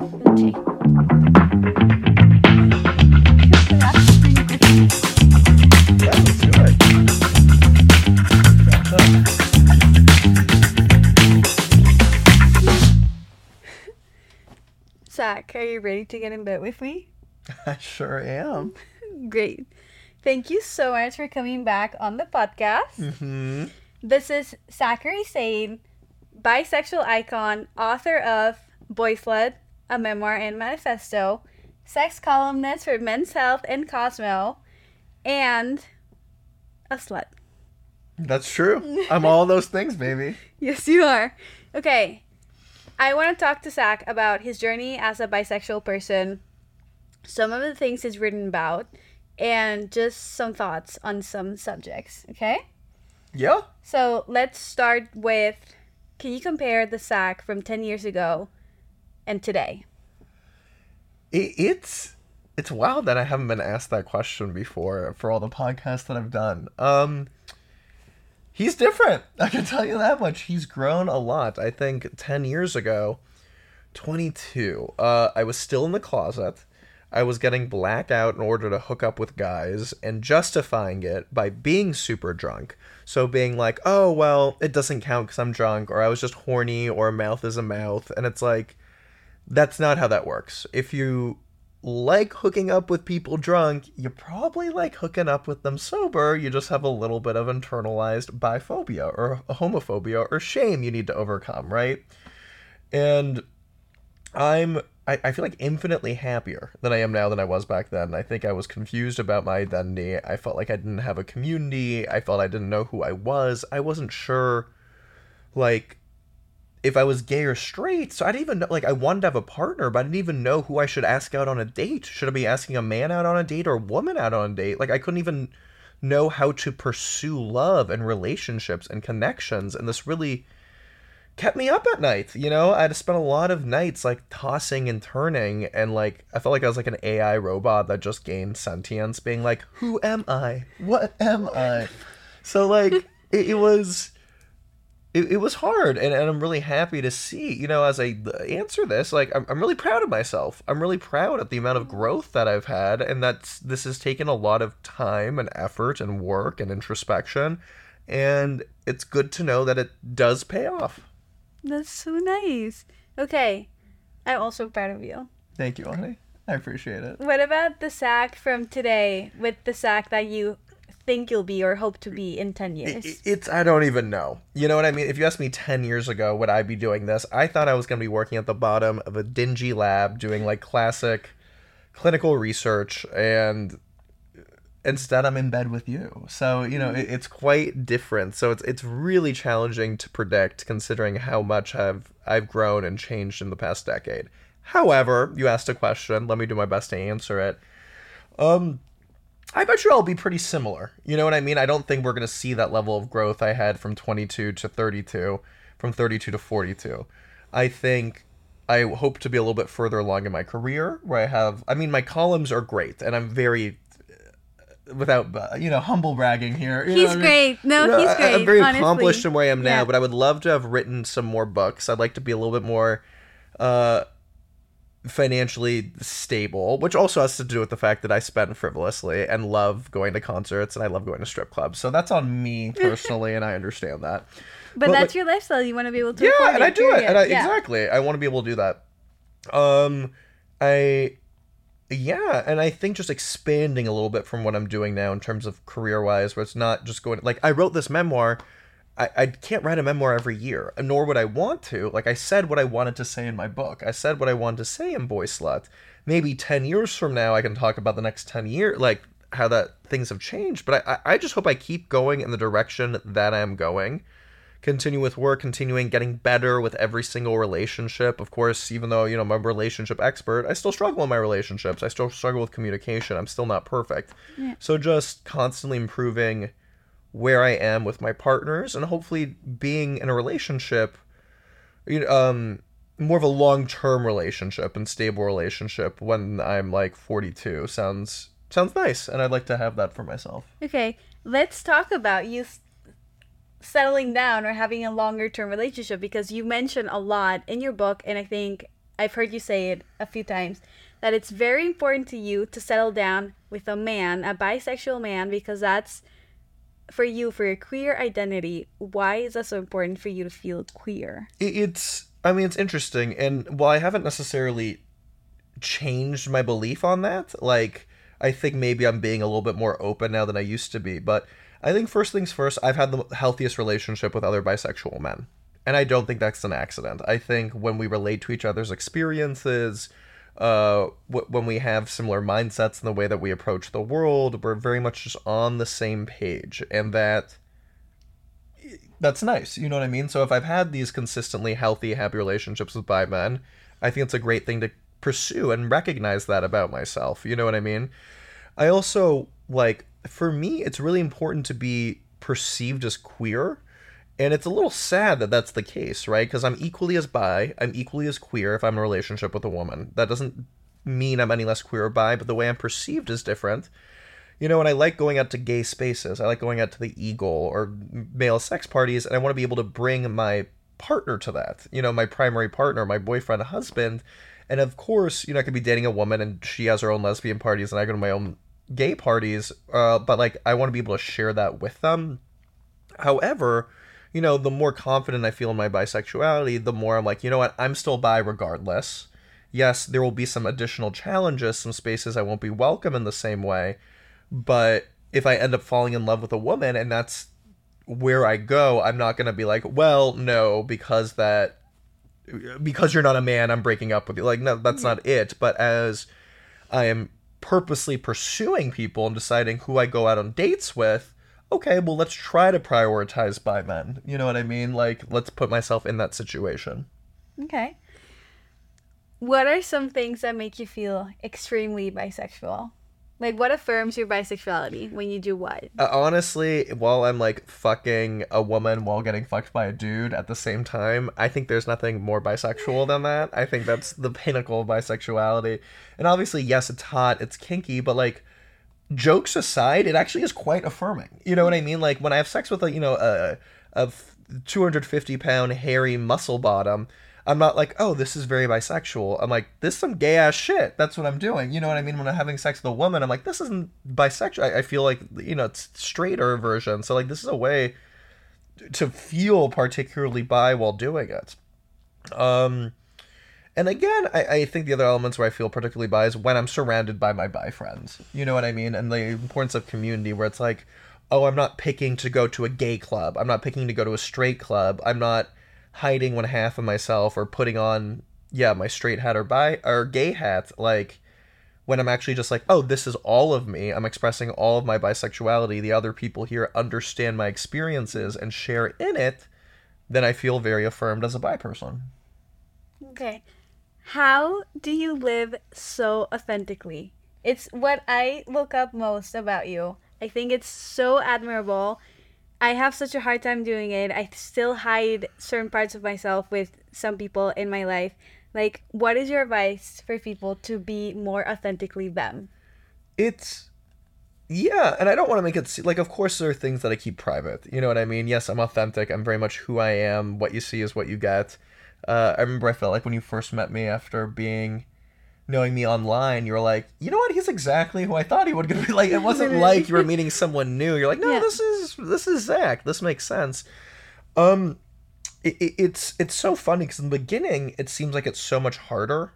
Zach, are you ready to get in bed with me? I sure am. Great. Thank you so much for coming back on the podcast. Mm-hmm. This is Zachary Zane, bisexual icon, author of Boy Slut, a memoir and manifesto, sex columnist for Men's Health and Cosmo, and a slut. That's true. I'm all those things, baby. Yes, you are. Okay. I want to talk to Zach about his journey as a bisexual person, some of the things he's written about, and just some thoughts on some subjects. Okay? Yeah. So let's start with can you compare the Zach from 10 years ago and today? It's it's wild that I haven't been asked that question before for all the podcasts that I've done. Um he's different. I can tell you that much. He's grown a lot. I think 10 years ago, 22, uh I was still in the closet. I was getting blacked out in order to hook up with guys and justifying it by being super drunk. So being like, "Oh, well, it doesn't count cuz I'm drunk or I was just horny or mouth is a mouth." And it's like that's not how that works. If you like hooking up with people drunk, you probably like hooking up with them sober. You just have a little bit of internalized biphobia or homophobia or shame you need to overcome, right? And I'm I, I feel like infinitely happier than I am now than I was back then. I think I was confused about my identity. I felt like I didn't have a community. I felt I didn't know who I was. I wasn't sure like if I was gay or straight. So I didn't even know, like, I wanted to have a partner, but I didn't even know who I should ask out on a date. Should I be asking a man out on a date or a woman out on a date? Like, I couldn't even know how to pursue love and relationships and connections. And this really kept me up at night. You know, I had to spend a lot of nights, like, tossing and turning. And, like, I felt like I was like an AI robot that just gained sentience, being like, who am I? What am I? So, like, it, it was it, it was hard and, and i'm really happy to see you know as i uh, answer this like I'm, I'm really proud of myself i'm really proud of the amount of growth that i've had and that's this has taken a lot of time and effort and work and introspection and it's good to know that it does pay off That's so nice. Okay. I'm also proud of you. thank you honey i appreciate it What about the Zach from today with the Zach that you think you'll be or hope to be in 10 years? It- it's i don't even know. You know what i mean? If you asked me 10 years ago would i be doing this? I thought i was going to be working at the bottom of a dingy lab doing like classic clinical research and instead i'm in bed with you. So you know it, it's quite different. So it's it's really challenging to predict considering how much i've i've grown and changed in the past decade. However you asked a question. Let me do my best to answer it. Um I bet you I'll be pretty similar. You know what I mean? I don't think we're going to see that level of growth I had from 22 to 32, from 32 to 42. I think I hope to be a little bit further along in my career where I have, I mean, my columns are great and I'm very, uh, without, uh, you know, humble bragging here. He's what I mean? great. No, You know, he's I- great. I'm very honestly. accomplished in where I am now, Yeah. but I would love to have written some more books. I'd like to be a little bit more, uh, financially stable, which also has to do with the fact that I spend frivolously and love going to concerts and I love going to strip clubs. So that's on me personally, and I understand that. But, But, that's like- your lifestyle. You want to be able to Yeah, and I do it, and I, yeah. exactly, I want to be able to do that. Um, I, yeah, and I think just expanding a little bit from what I'm doing now in terms of career wise, where it's not just going like I wrote this memoir. I, I can't write a memoir every year, uh, nor would I want to. Like I said what I wanted to say in my book. I said what I wanted to say in Boy Slut. Maybe ten years from now I can talk about the next ten years like how that things have changed. But I, I I just hope I keep going in the direction that I'm going continue with work, continuing getting better with every single relationship. Of course, even though, you know, I'm a relationship expert, I still struggle in my relationships. I still struggle with communication. I'm still not perfect. Yeah. So just constantly improving where I am with my partners and hopefully being in a relationship um more of a long-term relationship and stable relationship when I'm like 42 sounds sounds nice and I'd like to have that for myself. Okay, let's talk about you settling down or having a longer term relationship because you mentioned a lot in your book, and I think I've heard you say it a few times that it's very important to you to settle down with a man, a bisexual man, because that's for you for your queer identity. Why is that so important for you to feel queer? It's I mean it's interesting and while I haven't necessarily changed my belief on that, like I think maybe I'm being a little bit more open now than I used to be, but I think first things first, I've had the healthiest relationship with other bisexual men. And I don't think that's an accident. I think when we relate to each other's experiences, uh, w- when we have similar mindsets in the way that we approach the world, we're very much just on the same page. And that that's nice. You know what I mean? So if I've had these consistently healthy, happy relationships with bi men, I think it's a great thing to pursue and recognize that about myself. You know what I mean? I also like for me, it's really important to be perceived as queer. And it's a little sad that that's the case, right? Because I'm equally as bi, I'm equally as queer if I'm in a relationship with a woman. That doesn't mean I'm any less queer or bi, but the way I'm perceived is different. You know, and I like going out to gay spaces. I like going out to the Eagle or male sex parties, and I want to be able to bring my partner to that. You know, my primary partner, my boyfriend, husband. And of course, you know, I could be dating a woman and she has her own lesbian parties and I go to my own gay parties, uh, but like I want to be able to share that with them. However, you know, the more confident I feel in my bisexuality, the more I'm like, you know what, I'm still bi regardless. Yes, there will be some additional challenges, some spaces I won't be welcome in the same way, but if I end up falling in love with a woman and that's where I go, I'm not going to be like, well, no, because that because you're not a man, I'm breaking up with you. Like no, that's not it, but as I am purposely pursuing people and deciding who I go out on dates with, okay, well, let's try to prioritize bi men. You know what I mean? Like, let's put myself in that situation. Okay. What are some things that make you feel extremely bisexual? Like, what affirms your bisexuality when you do what? Uh, honestly, while I'm like fucking a woman while getting fucked by a dude at the same time, I think there's nothing more bisexual than that. I think that's the pinnacle of bisexuality. And obviously, yes, it's hot, it's kinky, but like, jokes aside, it actually is quite affirming. You know what I mean? Like, when I have sex with a, you know, a, a 250 pound hairy muscle bottom, I'm not like, oh, this is very bisexual. I'm like, this is some gay ass shit. That's what I'm doing. You know what I mean? When I'm having sex with a woman, I'm like, this isn't bisexual. I, I feel like, you know, it's straighter version. So, like, this is a way to feel particularly bi while doing it. Um, and again, I, I think the other elements where I feel particularly bi is when I'm surrounded by my bi friends. You know what I mean? And the importance of community where it's like, oh, I'm not picking to go to a gay club. I'm not picking to go to a straight club. I'm not hiding one half of myself or putting on yeah my straight hat or bi or gay hat like when i'm actually just like oh this is all of me i'm expressing all of my bisexuality the other people here understand my experiences and share in it then i feel very affirmed as a bi person okay how do you live so authentically it's what i look up most about you i think it's so admirable I have such a hard time doing it. I still hide certain parts of myself with some people in my life. Like, what is your advice for people to be more authentically them? It's yeah, and I don't want to make it like. Of course, there are things that I keep private. You know what I mean? Yes, I'm authentic. I'm very much who I am. What you see is what you get. Uh, I remember I felt like when you first met me after being knowing me online, you were like, you know what? He's exactly who I thought he would be. Like, it wasn't like you were meeting someone new. You're like, no, yeah. this is this is Zach. This makes sense. Um, it, it, it's it's so funny because in the beginning, it seems like it's so much harder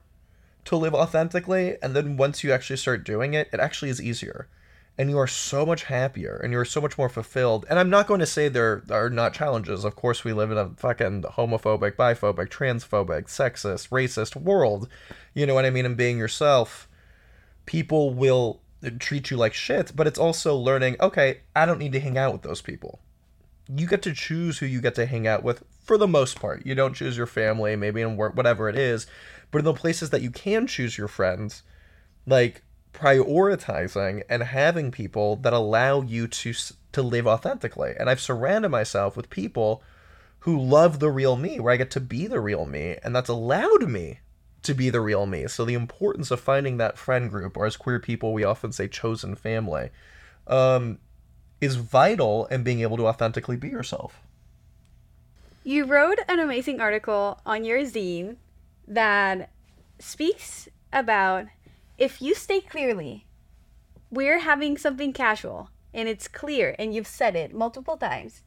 to live authentically, and then once you actually start doing it, it actually is easier and you are so much happier and you're so much more fulfilled. And I'm not going to say there are not challenges. Of course, we live in a fucking homophobic, biphobic, transphobic, sexist, racist world. You know what I mean? And being yourself, people will treat you like shit, but it's also learning, okay, I don't need to hang out with those people. You get to choose who you get to hang out with for the most part. You don't choose your family, maybe in work, whatever it is. But in the places that you can choose your friends, like prioritizing and having people that allow you to to live authentically. And I've surrounded myself with people who love the real me, where I get to be the real me, and that's allowed me to be the real me. So the importance of finding that friend group, or as queer people we often say chosen family, um, is vital in being able to authentically be yourself. You wrote an amazing article on your zine that speaks about if you state clearly, we're having something casual and it's clear and you've said it multiple times,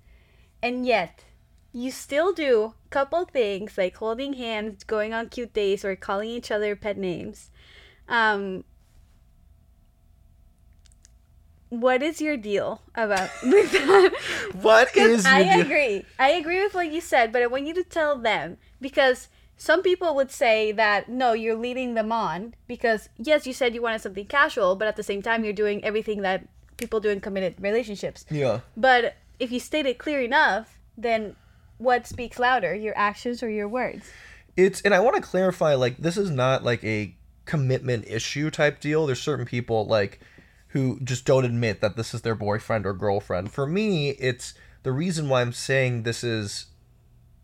and yet you still do a couple things like holding hands, going on cute dates, or calling each other pet names. Um, what is your deal about with that? What is I your deal- agree. I agree with what you said, but I want you to tell them because some people would say that no, you're leading them on because yes, you said you wanted something casual, but at the same time you're doing everything that people do in committed relationships. Yeah. But if you state it clear enough, then what speaks louder, your actions or your words? it's and I want to clarify like this is not like a commitment issue type deal. There's certain people like who just don't admit that this is their boyfriend or girlfriend. For me, it's the reason why I'm saying this is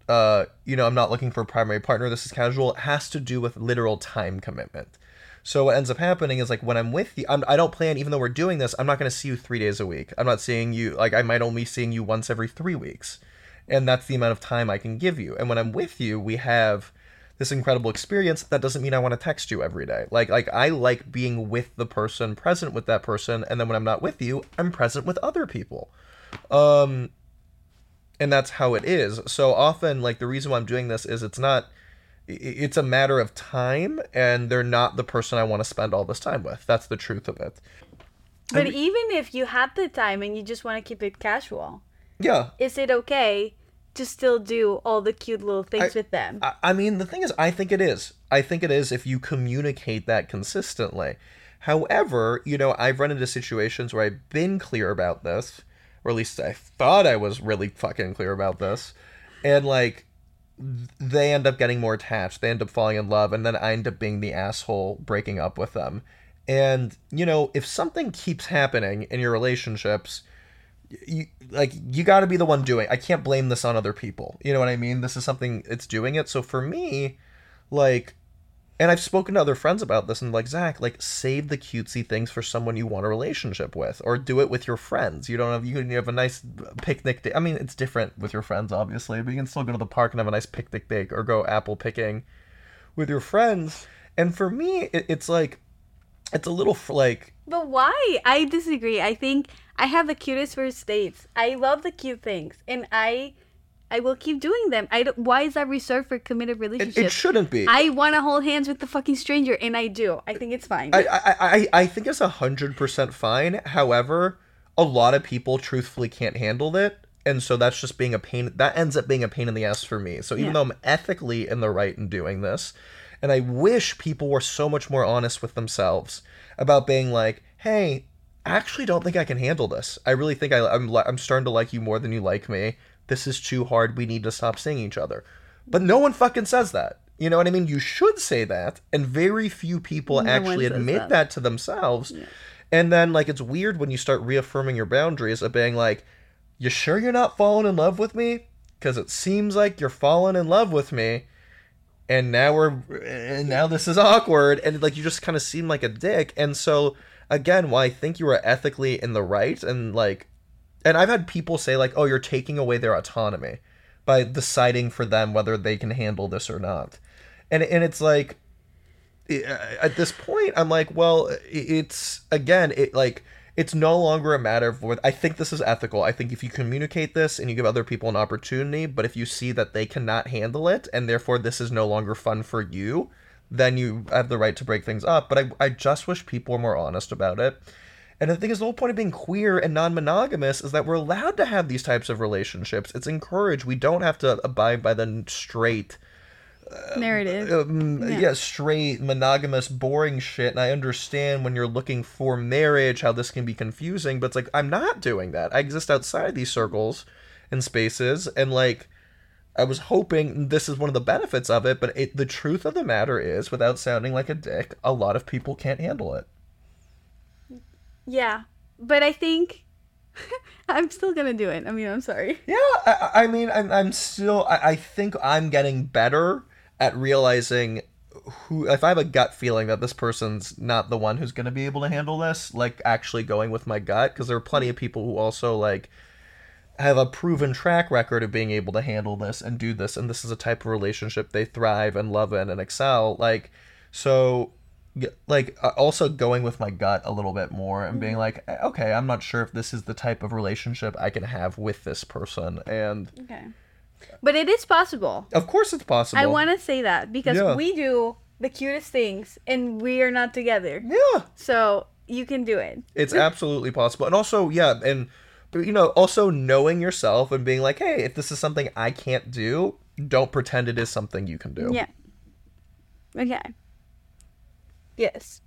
uh you know, I'm not looking for a primary partner, this is casual, it has to do with literal time commitment. So what ends up happening is like when I'm with you, I'm, I don't plan. Even though we're doing this, I'm not going to see you three days a week. I'm not seeing you like I might only seeing you once every three weeks, and that's the amount of time I can give you. And when I'm with you, we have this incredible experience. That doesn't mean I want to text you every day. Like like I like being with the person, present with that person, and then when I'm not with you, I'm present with other people. Um, and that's how it is. So often, like the reason why I'm doing this is it's not it's a matter of time and they're not the person I want to spend all this time with. That's the truth of it. But And- even if you have the time and you just want to keep it casual, Yeah. is it okay to still do all the cute little things I- with them? I, I mean, the thing is, I think it is. I think it is if you communicate that consistently. However, you know, I've run into situations where I've been clear about this, or at least I thought I was really fucking clear about this, and like they end up getting more attached. They end up falling in love, and then I end up being the asshole breaking up with them. And you know, if something keeps happening in your relationships, you like you got to be the one doing. I can't blame this on other people. You know what I mean? This is something it's doing it. So for me, like, and I've spoken to other friends about this, and like Zach, like save the cutesy things for someone you want a relationship with, or do it with your friends. You don't have you have a nice picnic day. I mean, it's different with your friends, obviously, but you can still go to the park and have a nice picnic day, or go apple picking with your friends. And for me, it, it's like it's a little like But why? I disagree. I think I have the cutest first dates. I love the cute things, and I, I will keep doing them. I don't, why is that reserved for committed relationships? it shouldn't be. I want to hold hands with the fucking stranger, and I do. I think it's fine. I, I, I, I think it's a hundred percent fine. However, a lot of people truthfully can't handle it. And so that's just being a pain that ends up being a pain in the ass for me. So even Yeah. though I'm ethically in the right in doing this, and I wish people were so much more honest with themselves about being like, hey, I actually don't think I can handle this. I really think I, I'm I'm starting to like you more than you like me. This is too hard. We need to stop seeing each other. But no one fucking says that. You know what I mean? You should say that, and very few people No actually admit that. that to themselves. And then like it's weird when you start reaffirming your boundaries of being like, "You sure you're not falling in love with me? Because it seems like you're falling in love with me." And now we're and now this is awkward and like you just kind of seem like a dick. And so again, while I think you are ethically in the right and like and I've had people say like, "Oh, you're taking away their autonomy by deciding for them whether they can handle this or not." And and it's like eh, at this point i'm like well it's again it like it's no longer a matter of what i think this is ethical. I think if you communicate this and you give other people an opportunity but if you see that they cannot handle it and therefore this is no longer fun for you then you have the right to break things up. But i, I just wish people were more honest about it and the thing is the whole point of being queer and non-monogamous is that we're allowed to have these types of relationships it's encouraged we don't have to abide by the straight Narrative. um, Yeah. yeah. straight monogamous boring shit and i understand when you're looking for marriage how this can be confusing but it's like i'm not doing that i exist outside these circles and spaces and like i was hoping this is one of the benefits of it but it, the truth of the matter is without sounding like a dick a lot of people can't handle it yeah, but I think I'm still gonna do it. I mean, I'm sorry. Yeah, I, I mean, I'm, I'm still. I, I think I'm getting better at realizing who. If I have a gut feeling that this person's not the one who's to be able to handle this, like actually going with my gut, because there are plenty of people who also like have a proven track record of being able to handle this and do this, and this is a type of relationship they thrive and love in and excel. Like, So, like, uh, also going with my gut a little bit more and Mm-hmm. being like, "Eh, okay, I'm not sure if this is the type of relationship I can have with this person. And Okay. But it is possible. of course, it's possible. I want to say that because Yeah. we do the cutest things and we are not together. Yeah, So you can do it. it's absolutely possible. And also, yeah, and, you know, also knowing yourself and being like, hey, if this is something I can't do, don't pretend it is something you can do. Yeah. Okay. Yes.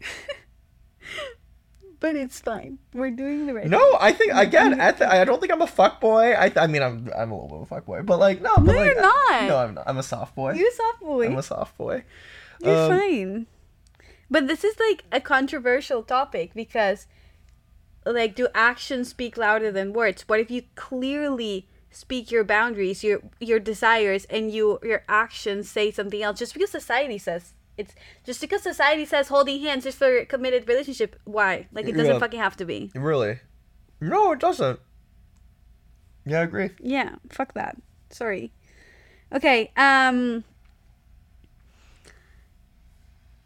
but it's fine. We're doing the right No, I think again. At the, I don't think I'm a fuck boy. I, I mean, I'm I'm a little bit of a fuck boy, but like no, but No, like, you're not. No, I'm not. I'm a soft boy. You're a soft boy. I'm a soft boy. You're Um, fine. But this is like a controversial topic because like do actions speak louder than words? What if you clearly speak your boundaries, your your desires and you your actions say something else just because society says it's just because society says holding hands is for a committed relationship. Why? Like it doesn't Yeah. fucking have to be. Really? No, it doesn't. Yeah, I agree. Yeah, fuck that. Sorry. Okay, um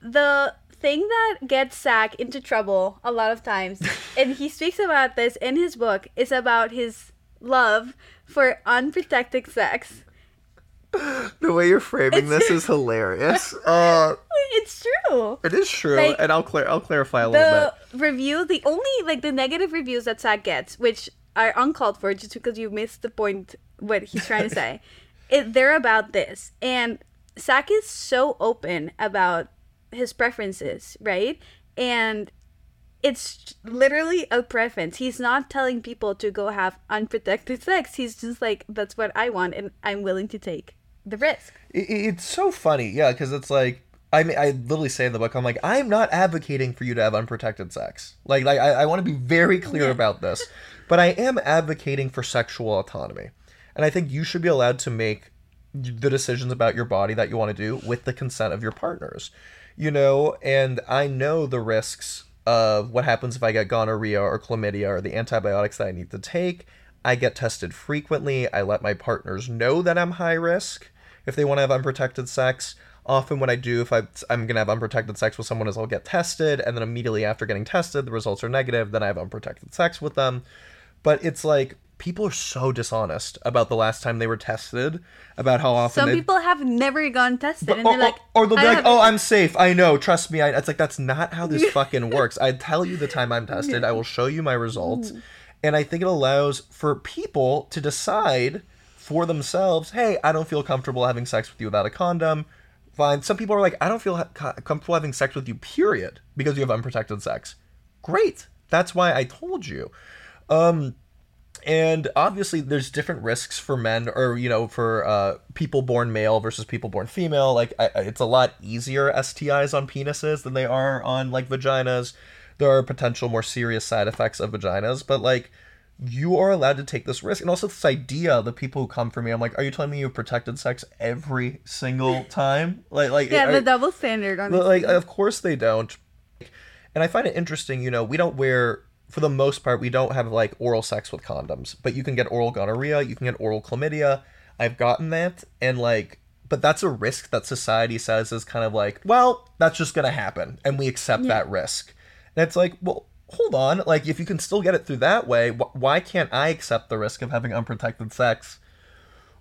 the thing that gets Zach into trouble a lot of times, and he speaks about this in his book, is about his love for unprotected sex. The way you're framing It's- this is hilarious. Uh, It's true. it is true, Like, and I'll clear. I'll clarify a little The bit. review, the only like the negative reviews that Zach gets, which are uncalled for, just because you missed the point what he's trying to say, it, they're about this, and Zach is so open about his preferences, right? And it's literally a preference. He's not telling people to go have unprotected sex. He's just like, that's what I want, and I'm willing to take the risk. It, it- it's so funny, yeah, because it's like I mean, I literally say in the book, I'm like, I'm not advocating for you to have unprotected sex. Like, like I, I want to be very clear about this, but I am advocating for sexual autonomy, and I think you should be allowed to make the decisions about your body that you want to do with the consent of your partners. You know, and I know the risks of what happens if I get gonorrhea or chlamydia or the antibiotics that I need to take. I get tested frequently. I let my partners know that I'm high risk if they want to have unprotected sex. Often, what I do if I, I'm going to have unprotected sex with someone is I'll get tested, and then immediately after getting tested, the results are negative, then I have unprotected sex with them. But it's like people are so dishonest about the last time they were tested, about how often Some people have never gone tested, and or, they're like, or, or they'll be "I like, "Oh, I'm safe. I know. Trust me." I, it's like that's not how this fucking works. I tell you the time I'm tested. I will show you my results, Mm. and I think it allows for people to decide for themselves. Hey, I don't feel comfortable having sex with you without a condom. Fine. Some people are like, I don't feel ha- comfortable having sex with you. Period, because you have unprotected sex. Great. That's why I told you. Um, and obviously there's different risks for men or you know for uh, people born male versus people born female like I, it's a lot easier stis on penises than they are on like vaginas there are potential more serious side effects of vaginas but like you are allowed to take this risk and also this idea the people who come for me i'm like are you telling me you have protected sex every single time like like yeah, the double standard this. like, of course they don't. And I find it interesting, you know, we don't wear, for the most part, we don't have like oral sex with condoms, but you can get oral gonorrhea, you can get oral chlamydia. I've gotten that, and like, but that's a risk that society says is kind of like, well, that's just gonna happen, and we accept Yeah. that risk. And it's like, well, hold on, like, if you can still get it through that way, wh- why can't I accept the risk of having unprotected sex?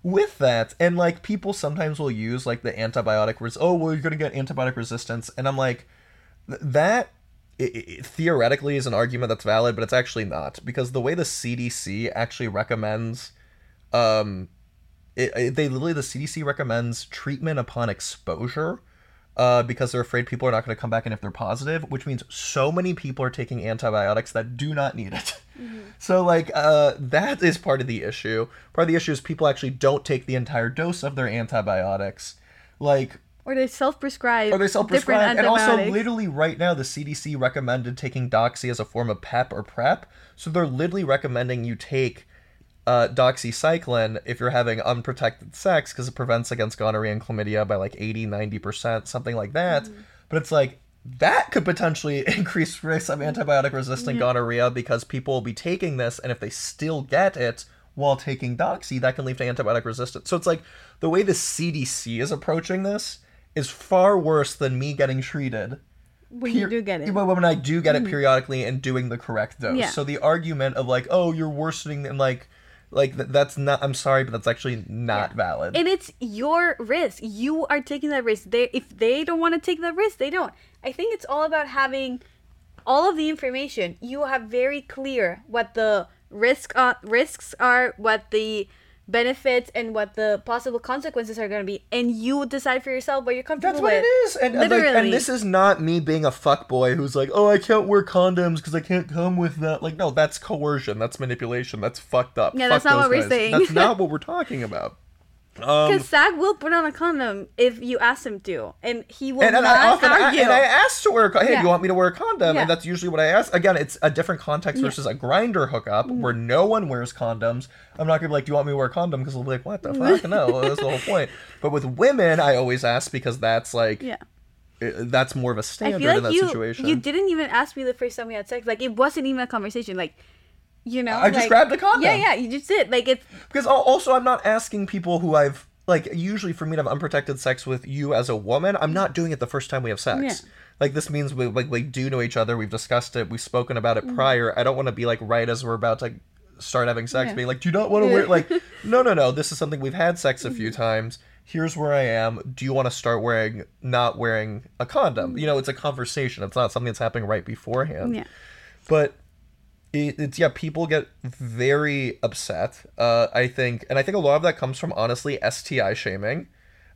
with that and like people sometimes will use like the antibiotic res- oh well you're gonna get antibiotic resistance and i'm like th- that i i theoretically is an argument that's valid but it's actually not because the way the cdc actually recommends um it, it- they literally the cdc recommends treatment upon exposure uh, because they're afraid people are not going to come back in if they're positive, which means so many people are taking antibiotics that do not need it. So, like, uh, that is part of the issue. Part of the issue is people actually don't take the entire dose of their antibiotics. Like, or they self-prescribe. or they self-prescribe. And also, literally right now, the CDC recommended taking Doxy as a form of PEP or PrEP. So they're literally recommending you take uh, doxycycline if you're having unprotected sex because it prevents against gonorrhea and chlamydia by like 80, 90%, something like that. Mm-hmm. But it's like, that could potentially increase risk of antibiotic resistant gonorrhea because people will be taking this, and if they still get it while taking doxy, that can lead to antibiotic resistance. So it's like the way the CDC is approaching this is far worse than me getting treated when you do get it. But when I do get it periodically and doing the correct dose. Yeah. So the argument of like, oh, you're worsening and like, like th- that's not. I'm sorry, but that's actually not Yeah. valid. And it's your risk. You are taking that risk. They if they don't want to take that risk, they don't. I think it's all about having all of the information. You have very clear what the risk uh, risks are, what the benefits and what the possible consequences are going to be, and you decide for yourself what you're comfortable with. That's what with. it is, and and, like, and this is not me being a fuck boy who's like, oh, I can't wear condoms because I can't come with that. Like, no, that's coercion, that's manipulation, that's fucked up. Yeah, that's not what those we're saying. That's not what we're talking about. Um, Because Zach will put on a condom if you ask him to, and he will and, and not I often argue. and I asked to wear. a Hey, Yeah. do you want me to wear a condom? Yeah. And that's usually what I ask. Again, it's a different context versus a Grindr hookup Mm. where no one wears condoms. I'm not gonna be like, do you want me to wear a condom? Because they'll be like, what the fuck? No, that's the whole point. But with women, I always ask because that's like, yeah. i- that's more of a standard feel in that you situation. you didn't even ask me the first time we had sex. Like it wasn't even a conversation. Like you know, I just grabbed a condom. Yeah, yeah, you just did. Like it's Because also, I'm not asking people who I've like. Usually, for me to have unprotected sex with you as a woman, I'm not doing it the first time we have sex. Yeah. Like this means we like we do know each other. We've discussed it. We've spoken about it Mm-hmm. prior. I don't want to be like right as we're about to start having sex, Yeah. being like, "Do you not want to wear?" Like, no, no, no. This is something we've had sex a Mm-hmm. few times. Here's where I am. Do you want to start wearing not wearing a condom? You know, it's a conversation. It's not something that's happening right beforehand yeah. but it's yeah people get very upset uh i think and i think a lot of that comes from honestly sti shaming.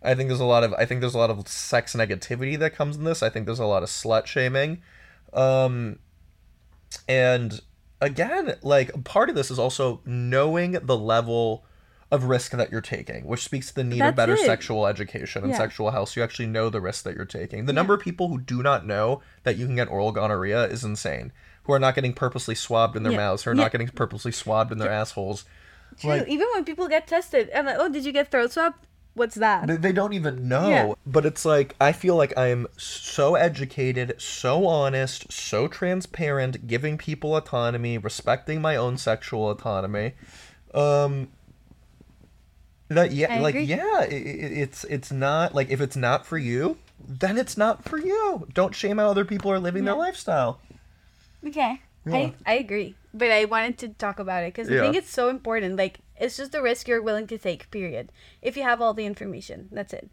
I think there's a lot of i think there's a lot of sex negativity that comes in this. I think there's a lot of slut shaming. Um and again like part of this is also knowing the level of risk that you're taking which speaks to the need of better it. sexual education and Yeah. sexual health. So you actually know the risk that you're taking. The number of people who do not know that you can get oral gonorrhea is insane who are not getting purposely swabbed in their Yeah. mouths who are Yeah. not getting purposely swabbed in their assholes True. Like- even when people get tested, I'm like, oh, did you get throat swab? What's that? They, they don't even know. Yeah. But it's like I feel like I am so educated, so honest, so transparent, giving people autonomy, respecting my own sexual autonomy. Um that yeah, I like agree. yeah, i i it's it's not like if it's not for you, then it's not for you. Don't shame how other people are living their lifestyle. Okay. Yeah. I, I agree. But I wanted to talk about it because I think it's so important. Like, it's just the risk you're willing to take, period. If you have all the information. That's it.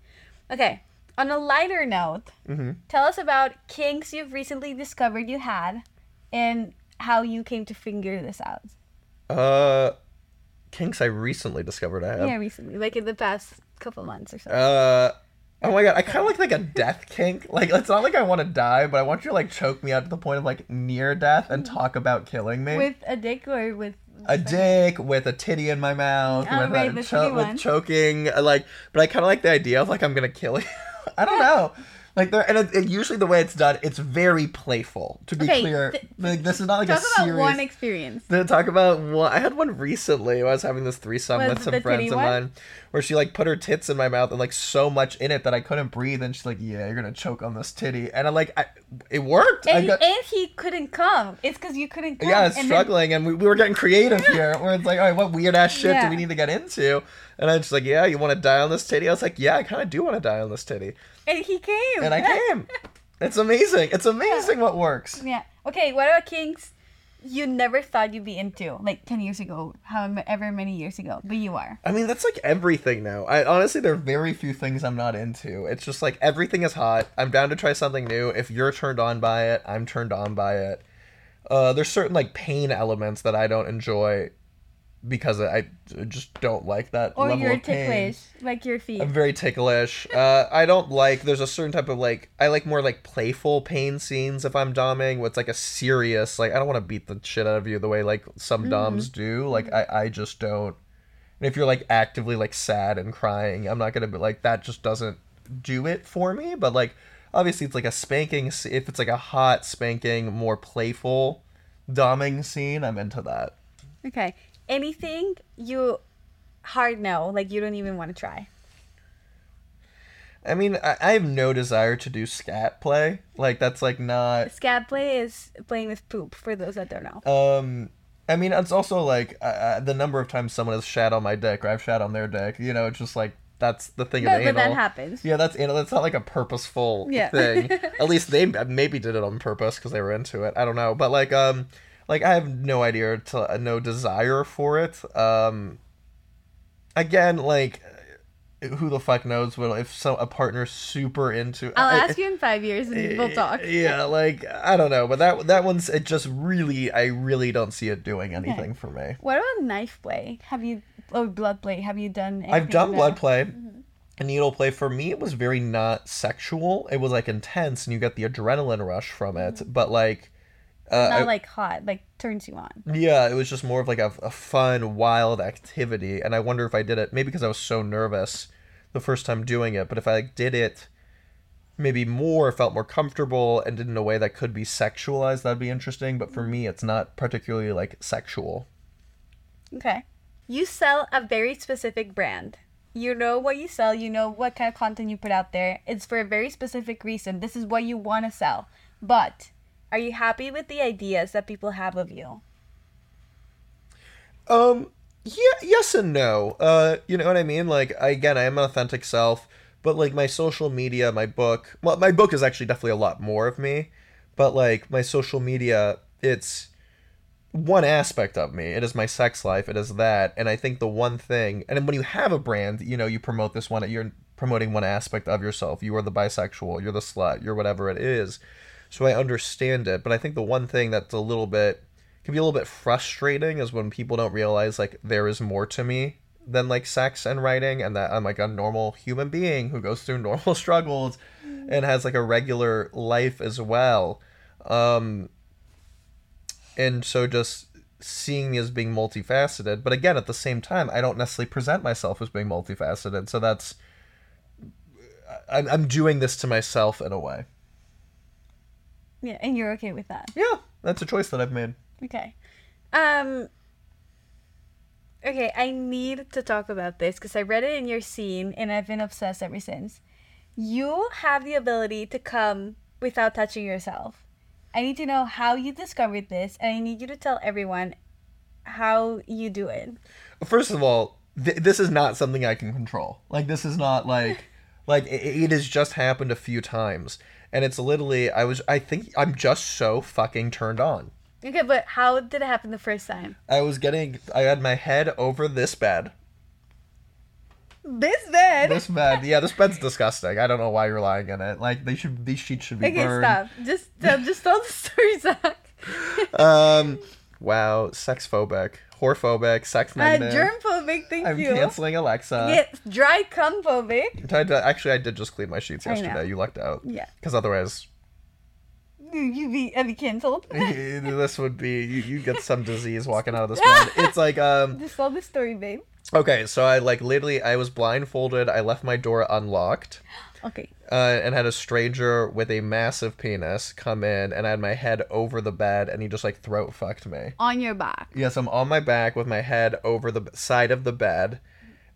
Okay. On a lighter note, Mm-hmm. tell us about kinks you've recently discovered you had and how you came to figure this out. Uh kinks I recently discovered I have. Yeah, recently. Like in the past couple months or something. Uh, oh my god, I kind of like like a death kink. Like it's not like I want to die, but I want you to like choke me out to the point of like near death and talk about killing me. with a dick or with. a dick with a titty in my mouth, Oh, with, right, a cho- with choking. uh, Like, but I kind of like the idea of like I'm gonna kill you. I don't know. Like there, and it, it, usually the way it's done, it's very playful. To be Okay, clear, th- like this is not like Talk a about serious. one experience. To talk about one, I had one recently. I was having this threesome Was with some friends of mine, where she like put her tits in my mouth and like so much in it that I couldn't breathe, and she's like, "Yeah, you're gonna choke on this titty," and I'm like, I, "It worked." I And, got, and he couldn't come. It's because you couldn't come. yeah, and then- struggling, and we, we were getting creative here, where it's like, all right, what weird ass shit do we need to get into? And I'm just like, yeah, you want to die on this titty? I was like, yeah, I kind of do want to die on this titty, and he came. and I came. It's amazing. It's amazing what works. Yeah. Okay, what about kinks you never thought you'd be into? Like 10 years ago, however many years ago. But you are. I mean, that's like everything now. I honestly, there are very few things I'm not into. It's just like everything is hot. I'm down to try something new. If you're turned on by it, I'm turned on by it. Uh, there's certain like pain elements that I don't enjoy because I I just don't like that Or level you're of pain. ticklish, like your feet. I'm very ticklish. Uh, I don't like. There's a certain type of like. I like more like playful pain scenes if I'm doming. What's like a serious like. I don't want to beat the shit out of you the way like some Mm-hmm. doms do. Like I I just don't. And if you're like actively like sad and crying, I'm not gonna be like that. Just doesn't do it for me. But like obviously it's like a spanking. If it's like a hot spanking, more playful doming scene, I'm into that. Okay. Anything you hard no, like you don't even want to try. I mean, I, I have no desire to do scat play. Like that's like not. scat play is playing with poop, for those that don't know. Um, I mean, it's also like uh, the number of times someone has shat on my dick or I've shat on their dick. You know, it's just like that's the thing But, of but anal. that happens. Yeah, that's anal. That's not like a purposeful Yeah. thing. At least they maybe did it on purpose because they were into it. I don't know, but like um, like I have no idea to uh, no desire for it. Um, again, like who the fuck knows what if so a partner's super into. I'll I- ask you in five years and we'll talk. Yeah, like I don't know, but that that one's it. Just really, I really don't see it doing anything for me. What about knife play? Have you oh blood play? Have you done? I've done blood that? play. Mm-hmm. And needle play for me, it was very not sexual. It was like intense, and you get the adrenaline rush from it. Mm-hmm. But like, uh, Not I- like hot, like turns you on. yeah, it was just more of like a, a fun, wild activity. And I wonder if I did it maybe because I was so nervous the first time doing it. But if I like, did it maybe more, felt more comfortable, and did in a way that could be sexualized, that'd be interesting. But for me, it's not particularly like sexual. Okay. You sell a very specific brand. You know what you sell, you know what kind of content you put out there. It's for a very specific reason. This is what you want to sell. But are you happy with the ideas that people have of you? Um, yeah, yes and no. Uh, you know what I mean? Like, I, again, I am an authentic self, but like my social media, my book, well, my book is actually definitely a lot more of me, but like my social media, it's one aspect of me. It is my sex life. It is that, and I think the one thing, and when you have a brand, you know, you promote this one. You're promoting one aspect of yourself. You are the bisexual. You're the slut. You're whatever it is. So I understand it, but I think the one thing that's a little bit can be a little bit frustrating is when people don't realize like there is more to me than like sex and writing and that I'm like a normal human being who goes through normal struggles and has like a regular life as well. Um and so just seeing me as being multifaceted, but again at the same time I don't necessarily present myself as being multifaceted. So that's I'm, I'm doing this to myself in a way. Yeah, and you're okay with that. Yeah, that's a choice that I've made. Okay. Um Okay, I need to talk about this because I read it in your zine and I've been obsessed ever since. You have the ability to come without touching yourself. I need to know how you discovered this and I need you to tell everyone how you do it. First of all, th- this is not something I can control. Like this is not like like it, it has just happened a few times, and it's literally I was I think I'm just so fucking turned on. Okay, but how did it happen the first time? I was getting I had my head over this bed. This bed. This bed, yeah, this bed's disgusting. I don't know why you're lying in it. Like they should these sheets should be okay, burned. stop. Just tell, just tell the story, Zach. Um, wow, sex phobic, whorephobic, sex Uh, negative. germ phobic, thank you. I'm canceling Alexa. Yes, dry cum phobic. I did- actually, I did just clean my sheets yesterday. You lucked out. Yeah. Because otherwise, You, you be, uh, be cancelled. this would be you, you get some disease walking out of this bed. It's like um Just tell the story, babe. okay, so I like literally I was blindfolded. I left my door unlocked. Okay. Uh, and had a stranger with a massive penis come in, and I had my head over the bed, and he just like throat fucked me. On your back. Yes, I'm on my back with my head over the b- side of the bed,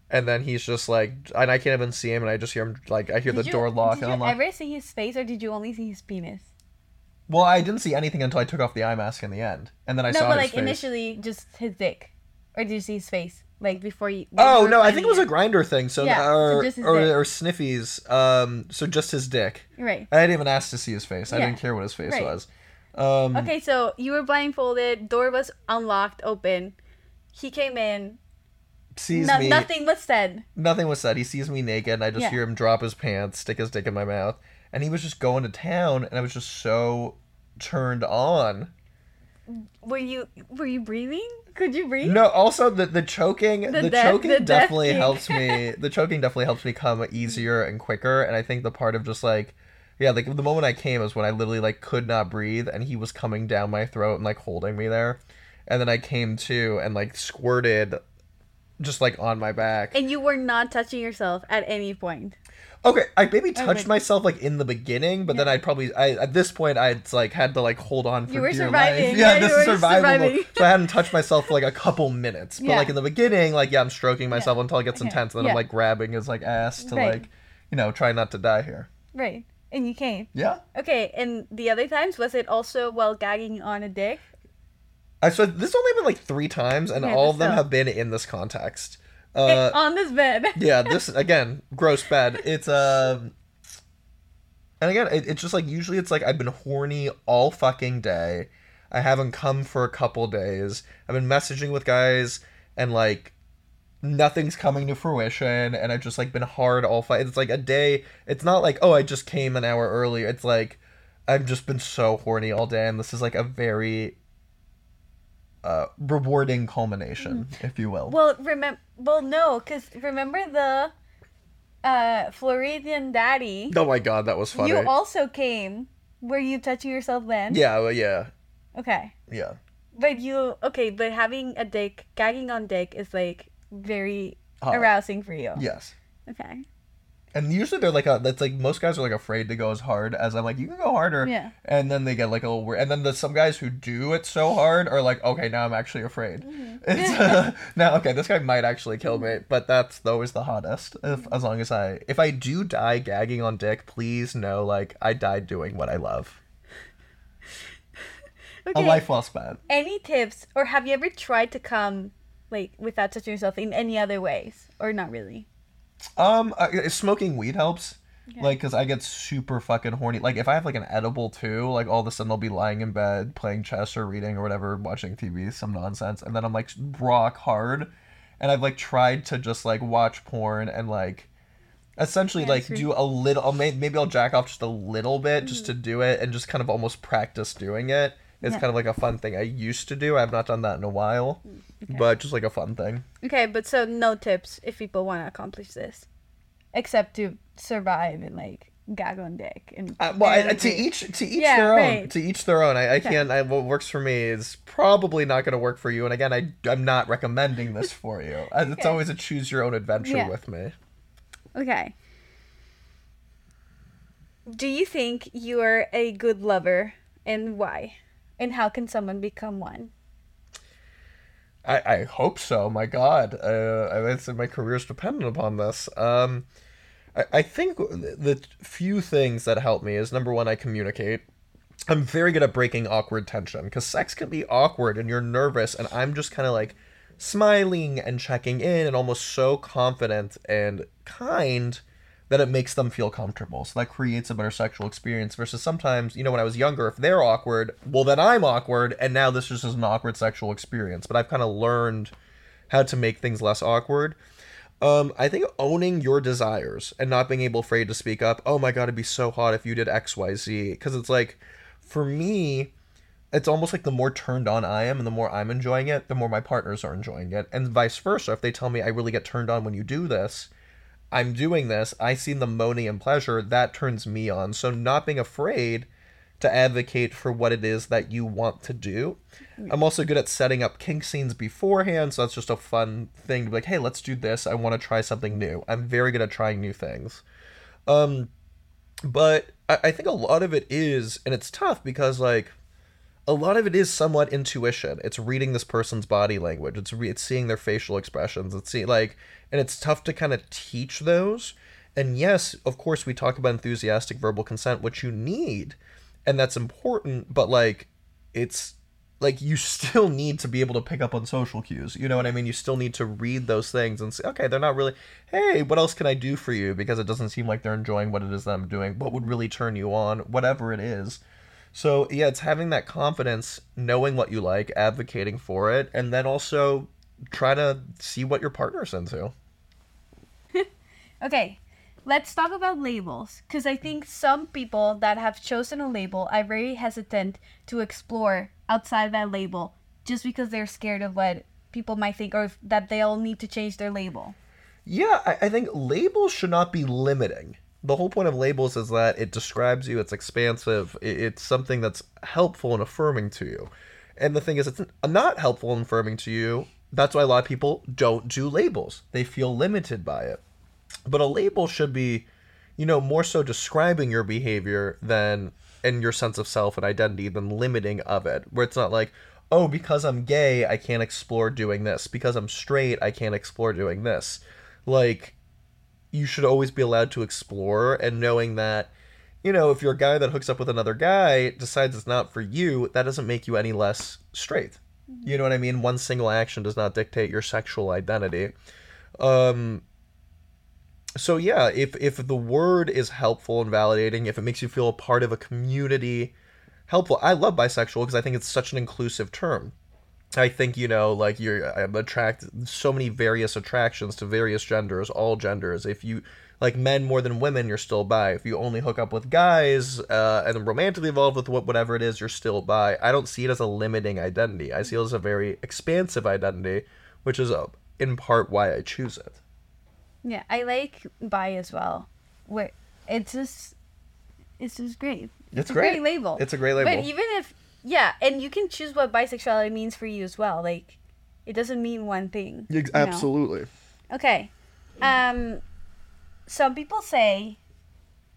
and then he's just like, and I can't even see him, and I just hear him like I hear the you- door lock Did and you unlock. ever see his face, or did you only see his penis? Well, I didn't see anything until I took off the eye mask in the end, and then I saw it. no, saw but his like face. initially, just his dick, or did you see his face, like before you? Oh no, I think it was a Grindr thing. So Yeah, so or just his or, or sniffies. Um, so just his dick. Right. I didn't even ask to see his face. I didn't care what his face right. was. Um, Okay, so you were blindfolded. Door was unlocked, open. He came in. sees No, me. nothing was said. nothing was said. He sees me naked, and I just Yeah. hear him drop his pants, stick his dick in my mouth, and he was just going to town, and I was just so turned on. Were you were you breathing? Could you breathe? No, also the the choking, the, The death- choking the definitely helps me. The choking definitely helps me come easier and quicker. And I think the part of just like, yeah, like the moment I came is when I literally like could not breathe, and he was coming down my throat and like holding me there, and then I came to and like squirted, just like on my back. And you were not touching yourself at any point. Okay, I maybe touched good. myself like in the beginning, but then I'd probably I at this point I'd like had to like hold on for You were dear surviving. life. Yeah, Yeah, this is were survival. So I hadn't touched myself for like a couple minutes. But Yeah. like in the beginning, like yeah, I'm stroking myself until it gets Okay. intense, and then Yeah. I'm like grabbing his like ass to Right. like, you know, try not to die here. Right. And you came. Yeah. Okay, and the other times was it also while gagging on a dick? I so this only been like three times, and all of them have been in this context. Uh, on this bed. yeah, this again, gross bed. It's um, and again, it, it's just like usually it's like I've been horny all fucking day. I haven't come for a couple days. I've been messaging with guys and like nothing's coming to fruition, and I've just like been hard all fight. It's like a day. It's not like oh I just came an hour earlier. It's like I've just been so horny all day, and this is like a very uh, rewarding culmination, if you will. Well, remember. Well, no, because remember the uh Floridian daddy. oh my god, that was funny. You also came. Were you touching yourself then? yeah, well, yeah, Okay. yeah. But you okay? But having a dick, gagging on dick, is like very Hot. arousing for you. Yes. Okay. And usually they're like a that's like most guys are like afraid to go as hard as I'm like you can go harder Yeah. and then they get like a little weird and then the some guys who do it so hard are like okay now I'm actually afraid Mm-hmm. it's uh, now okay this guy might actually kill me but that's always the hottest if as long as I if I do die gagging on dick please know like I died doing what I love Okay. a life well spent Any tips, or have you ever tried to come like without touching yourself in any other ways, or not really? Um, uh, smoking weed helps. Okay. Like, cause I get super fucking horny. Like, if I have like an edible too, like all of a sudden I'll be lying in bed playing chess or reading or whatever, watching TV, some nonsense, and then I'm like rock hard, and I've like tried to just like watch porn and like, essentially Yeah, like true. do a little. Maybe I'll jack off just a little bit just to do it and just kind of almost practice doing it. It's Yeah. kind of like a fun thing I used to do. I've not done that in a while, Okay. but just like a fun thing. Okay, but so no tips if people want to accomplish this, except to survive and like gag on dick and. Uh, well, I, to each to each Yeah, their own. To each their own. I, I Okay. can't. I, what works for me is probably not going to work for you. And again, I I'm not recommending this for you. Uh, It's always a choose your own adventure Yeah. with me. Okay. Do you think you are a good lover, and why? And how can someone become one? I, I hope so. My God, uh, I say my career is dependent upon this. Um, I, I think the few things that help me is number one, I communicate. I'm very good at breaking awkward tension because sex can be awkward and you're nervous, and I'm just kind of like smiling and checking in and almost so confident and kind that it makes them feel comfortable. So that creates a better sexual experience versus sometimes, you know, when I was younger, if they're awkward, well, then I'm awkward, and now this is an awkward sexual experience. But I've kind of learned how to make things less awkward. Um, I think owning your desires and not being able afraid to speak up. Oh my god, it'd be so hot if you did X, Y, Z. Because it's like, for me, it's almost like the more turned on I am and the more I'm enjoying it, the more my partners are enjoying it, and vice versa. If they tell me I really get turned on when you do this, I'm doing this. I see the moaning and pleasure that turns me on. So not being afraid to advocate for what it is that you want to do. I'm also good at setting up kink scenes beforehand, so that's just a fun thing to be like, hey, let's do this. I want to try something new. I'm very good at trying new things. Um, but I, I think a lot of it is, and it's tough because like a lot of it is somewhat intuition. It's reading this person's body language. It's re- it's seeing their facial expressions. It's see like, and it's tough to kind of teach those. And yes, of course, we talk about enthusiastic verbal consent, which you need, and that's important. But like, it's like you still need to be able to pick up on social cues. You know what I mean? You still need to read those things and say, okay, they're not really. Hey, what else can I do for you? Because it doesn't seem like they're enjoying what it is that I'm doing. What would really turn you on? Whatever it is. So yeah, it's having that confidence, knowing what you like, advocating for it, and then also try to see what your partner's into. Okay, let's talk about labels. Because I think some people that have chosen a label are very hesitant to explore outside that label just because they're scared of what people might think or that they'll need to change their label. Yeah, I, I think labels should not be limiting. The whole point of labels is that it describes you, it's expansive, it's something that's helpful and affirming to you. And the thing is, it's not helpful and affirming to you. That's why a lot of people don't do labels. They feel limited by it. But a label should be, you know, more so describing your behavior than and your sense of self and identity than limiting of it. Where it's not like, oh, because I'm gay, I can't explore doing this. Because I'm straight, I can't explore doing this. Like, you should always be allowed to explore and knowing that, you know, if you're a guy that hooks up with another guy, decides it's not for you, that doesn't make you any less straight. You know what I mean? One single action does not dictate your sexual identity. Um so yeah, if if the word is helpful and validating, if it makes you feel a part of a community, helpful. I love bisexual because I think it's such an inclusive term. I think you know, like you're I'm attract so many various attractions to various genders, all genders. If you like men more than women, you're still bi. If you only hook up with guys uh, and romantically involved with what, whatever it is, you're still bi. I don't see it as a limiting identity. I see it as a very expansive identity, which is uh, in part why I choose it. Yeah, I like bi as well. Where it's just, it's just great. It's a great. great label. It's a great label. But even if yeah, and you can choose what bisexuality means for you as well. Like, it doesn't mean one thing. you know? Absolutely. Okay. Um, some people say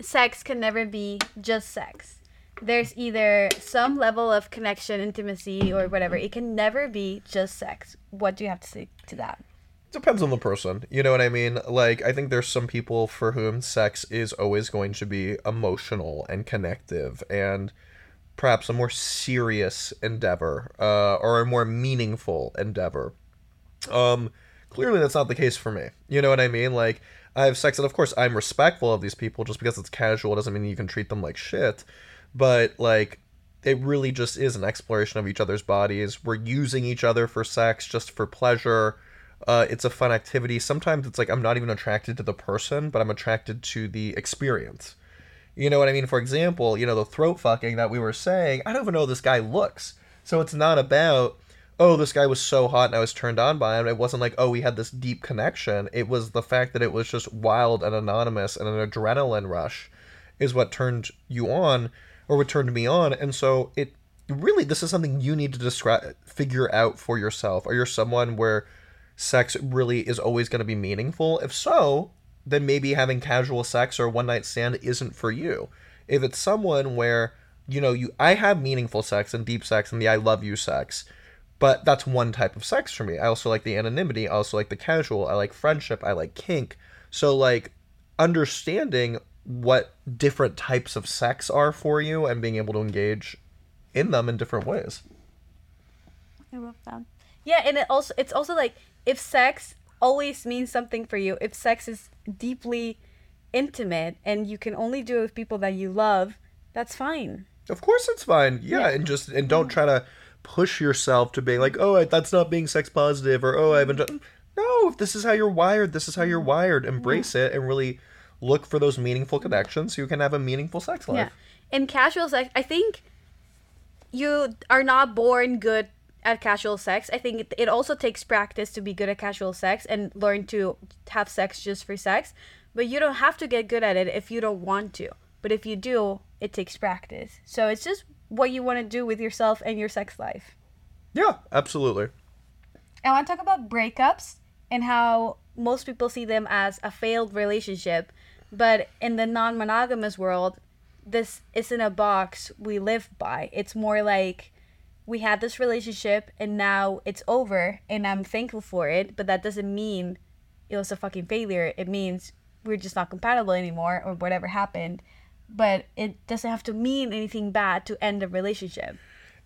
sex can never be just sex. There's either some level of connection, intimacy, or whatever. It can never be just sex. What do you have to say to that? depends on the person. You know what I mean? Like I think there's some people for whom sex is always going to be emotional and connective and perhaps a more serious endeavor uh, or a more meaningful endeavor. Um clearly that's not the case for me. You know what I mean? Like I have sex and of course I'm respectful of these people just because it's casual doesn't mean you can treat them like shit. But like it really just is an exploration of each other's bodies. We're using each other for sex just for pleasure uh, it's a fun activity. Sometimes it's like I'm not even attracted to the person, but I'm attracted to the experience. You know what I mean? For example, you know, the throat fucking that we were saying, I don't even know how this guy looks. So it's not about, oh, this guy was so hot and I was turned on by him. It wasn't like, oh, we had this deep connection. It was the fact that it was just wild and anonymous and an adrenaline rush is what turned you on or what turned me on. And so it really, this is something you need to describe, figure out for yourself. Are you someone where sex really is always going to be meaningful? If so, then maybe having casual sex or one night stand isn't for you. If it's someone where, you know, you I have meaningful sex and deep sex and the I love you sex, but that's one type of sex for me. I also like the anonymity, I also like the casual, I like friendship, I like kink. So like understanding what different types of sex are for you and being able to engage in them in different ways. I love that. Yeah, and it also it's also like if sex always means something for you, if sex is deeply intimate and you can only do it with people that you love, that's fine. Of course it's fine. Yeah, yeah. and just and don't try to push yourself to being like, "Oh, that's not being sex positive," or "Oh, I haven't done." No, if this is how you're wired, this is how you're mm-hmm. wired. Mm-hmm. Embrace yeah. it and really look for those meaningful connections so you can have a meaningful sex life. Yeah. In casual sex, I think you are not born good at casual sex. I think it, it also takes practice to be good at casual sex and learn to have sex just for sex. But you don't have to get good at it if you don't want to. But if you do, it takes practice. So it's just what you want to do with yourself and your sex life. Yeah, absolutely. I want to talk about breakups and how most people see them as a failed relationship. But in the non monogamous world, this isn't a box we live by. It's more like we had this relationship and now it's over and I'm thankful for it, but that doesn't mean it was a fucking failure. It means we're just not compatible anymore or whatever happened. But it doesn't have to mean anything bad to end a relationship.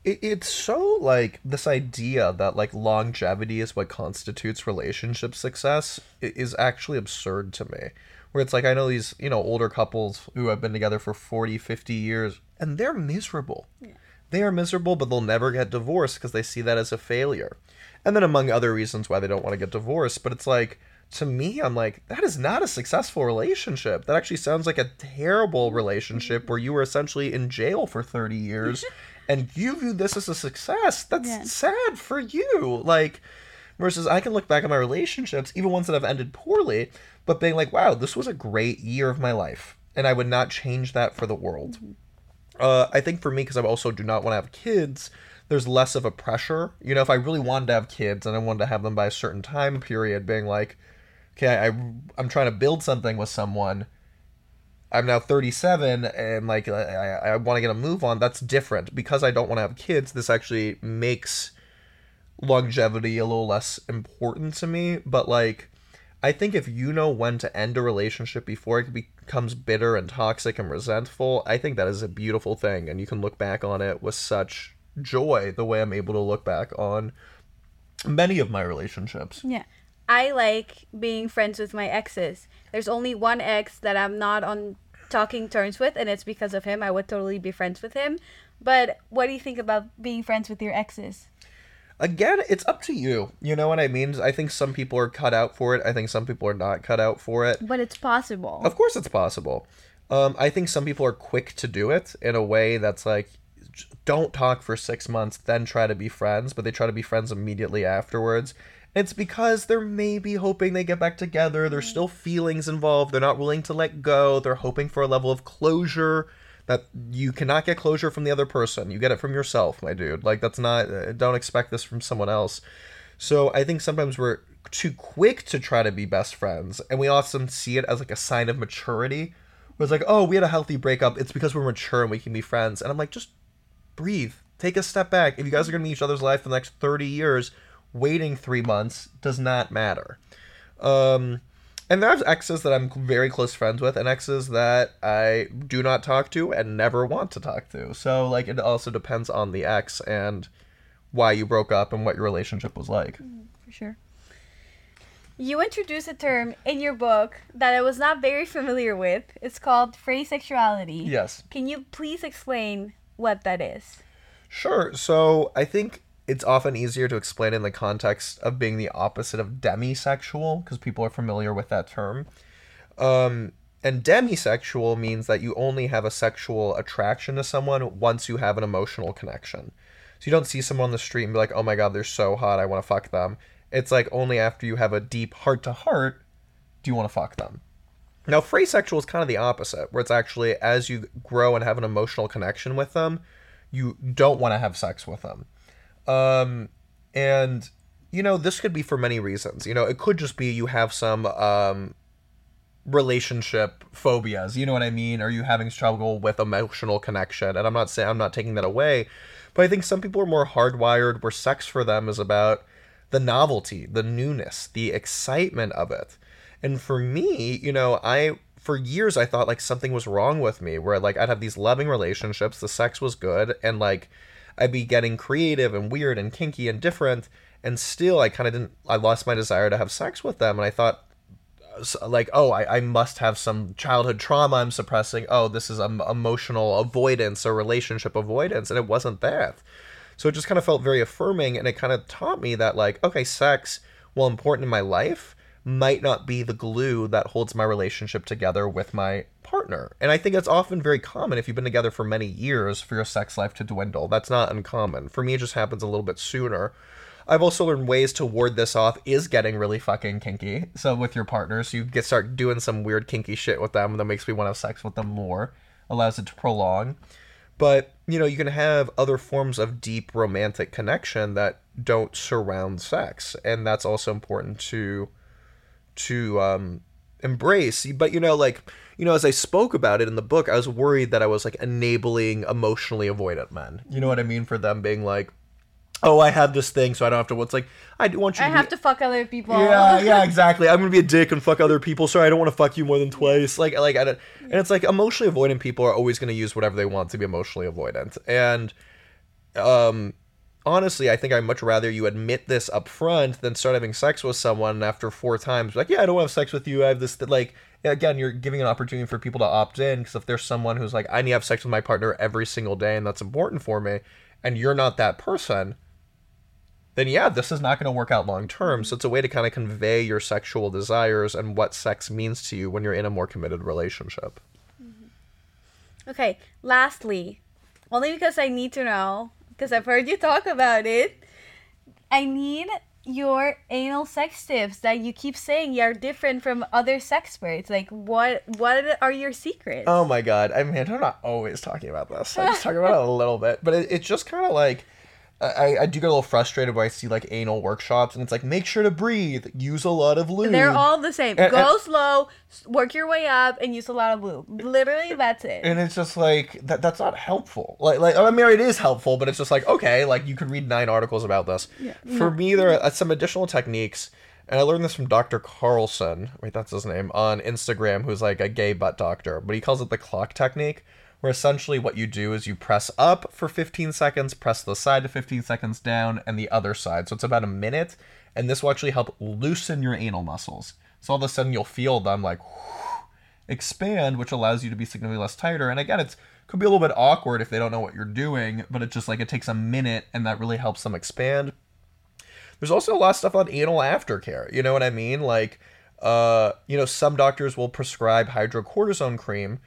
It, it's so like this idea that like longevity is what constitutes relationship success is actually absurd to me. Where it's like I know these, you know, older couples who have been together for 40, 50 years and they're miserable. Yeah they are miserable, but they'll never get divorced because they see that as a failure. And then, among other reasons why they don't want to get divorced, but it's like, to me, I'm like, that is not a successful relationship. That actually sounds like a terrible relationship where you were essentially in jail for 30 years and you view this as a success. That's yeah. sad for you. Like, versus I can look back at my relationships, even ones that have ended poorly, but being like, wow, this was a great year of my life. And I would not change that for the world. Mm-hmm. Uh, I think for me, because I also do not want to have kids, there's less of a pressure. You know, if I really wanted to have kids and I wanted to have them by a certain time period, being like, okay, I, I'm trying to build something with someone. I'm now 37 and like I, I want to get a move on. That's different because I don't want to have kids. This actually makes longevity a little less important to me. But like, I think if you know when to end a relationship before it becomes bitter and toxic and resentful, I think that is a beautiful thing. And you can look back on it with such joy the way I'm able to look back on many of my relationships. Yeah. I like being friends with my exes. There's only one ex that I'm not on talking terms with, and it's because of him. I would totally be friends with him. But what do you think about being friends with your exes? Again, it's up to you. You know what I mean? I think some people are cut out for it. I think some people are not cut out for it. But it's possible. Of course, it's possible. Um, I think some people are quick to do it in a way that's like, don't talk for six months, then try to be friends, but they try to be friends immediately afterwards. It's because they're maybe hoping they get back together. There's still feelings involved. They're not willing to let go. They're hoping for a level of closure that you cannot get closure from the other person. You get it from yourself, my dude. Like, that's not, uh, don't expect this from someone else. So I think sometimes we're too quick to try to be best friends, and we often see it as like a sign of maturity. Where it's like, oh, we had a healthy breakup. It's because we're mature and we can be friends. And I'm like, just breathe. Take a step back. If you guys are going to be each other's life for the next 30 years, waiting three months does not matter. Um, and there's exes that I'm very close friends with, and exes that I do not talk to and never want to talk to. So, like, it also depends on the ex and why you broke up and what your relationship was like. Mm, for sure. You introduced a term in your book that I was not very familiar with. It's called fraysexuality. Yes. Can you please explain what that is? Sure. So, I think it's often easier to explain in the context of being the opposite of demisexual because people are familiar with that term. Um, and demisexual means that you only have a sexual attraction to someone once you have an emotional connection. So you don't see someone on the street and be like, oh my god, they're so hot, I want to fuck them. It's like only after you have a deep heart to heart do you want to fuck them. Now, fraysexual is kind of the opposite, where it's actually as you grow and have an emotional connection with them, you don't want to have sex with them. Um, and you know, this could be for many reasons. You know, it could just be you have some um, relationship phobias. You know what I mean? Are you having struggle with emotional connection? And I'm not saying I'm not taking that away, but I think some people are more hardwired where sex for them is about the novelty, the newness, the excitement of it. And for me, you know, I for years I thought like something was wrong with me where like I'd have these loving relationships, the sex was good, and like I'd be getting creative and weird and kinky and different, and still I kind of didn't. I lost my desire to have sex with them, and I thought, like, oh, I, I must have some childhood trauma I'm suppressing. Oh, this is um, emotional avoidance or relationship avoidance, and it wasn't that. So it just kind of felt very affirming, and it kind of taught me that, like, okay, sex, while important in my life, might not be the glue that holds my relationship together with my partner. And I think it's often very common if you've been together for many years for your sex life to dwindle. That's not uncommon. For me, it just happens a little bit sooner. I've also learned ways to ward this off is getting really fucking kinky. So with your partners, you get start doing some weird kinky shit with them that makes me want to have sex with them more, allows it to prolong. But, you know, you can have other forms of deep romantic connection that don't surround sex, and that's also important to to um embrace. But you know, like you know, as I spoke about it in the book, I was worried that I was like enabling emotionally avoidant men. You know what I mean? For them being like, oh, I have this thing, so I don't have to. What's like, I want you. I to have be, to fuck other people. Yeah, yeah, exactly. I'm gonna be a dick and fuck other people. Sorry, I don't want to fuck you more than twice. Like, like, I don't, and it's like emotionally avoidant people are always gonna use whatever they want to be emotionally avoidant, and um honestly, I think I'd much rather you admit this up front than start having sex with someone after four times. Like, yeah, I don't have sex with you. I have this, th-. like, again, you're giving an opportunity for people to opt in because if there's someone who's like, I need to have sex with my partner every single day and that's important for me, and you're not that person, then yeah, this is not going to work out long term. So it's a way to kind of convey your sexual desires and what sex means to you when you're in a more committed relationship. Mm-hmm. Okay, lastly, only because I need to know, because I've heard you talk about it, I need your anal sex tips that you keep saying you are different from other sexperts. Like, what what are your secrets? Oh my god! I mean, I'm not always talking about this. I just talk about it a little bit, but it, it's just kind of like I, I do get a little frustrated when I see like anal workshops, and it's like make sure to breathe, use a lot of lube. They're all the same. And- Go and- slow, work your way up, and use a lot of lube. Literally, that's it. and it's just like that that's not helpful like like i mean it is helpful but it's just like okay like you could read nine articles about this Yeah. for me there are uh, some additional techniques and i learned this from dr carlson wait that's his name on instagram who's like a gay butt doctor but he calls it the clock technique where essentially what you do is you press up for 15 seconds press the side to 15 seconds down and the other side so it's about a minute and this will actually help loosen your anal muscles. So all of a sudden you'll feel them like expand, which allows you to be significantly less tighter. And again, it's could be a little bit awkward if they don't know what you're doing, but it's just like it takes a minute and that really helps them expand. There's also a lot of stuff on anal aftercare. You know what I mean? Like, uh, you know, some doctors will prescribe hydrocortisone cream,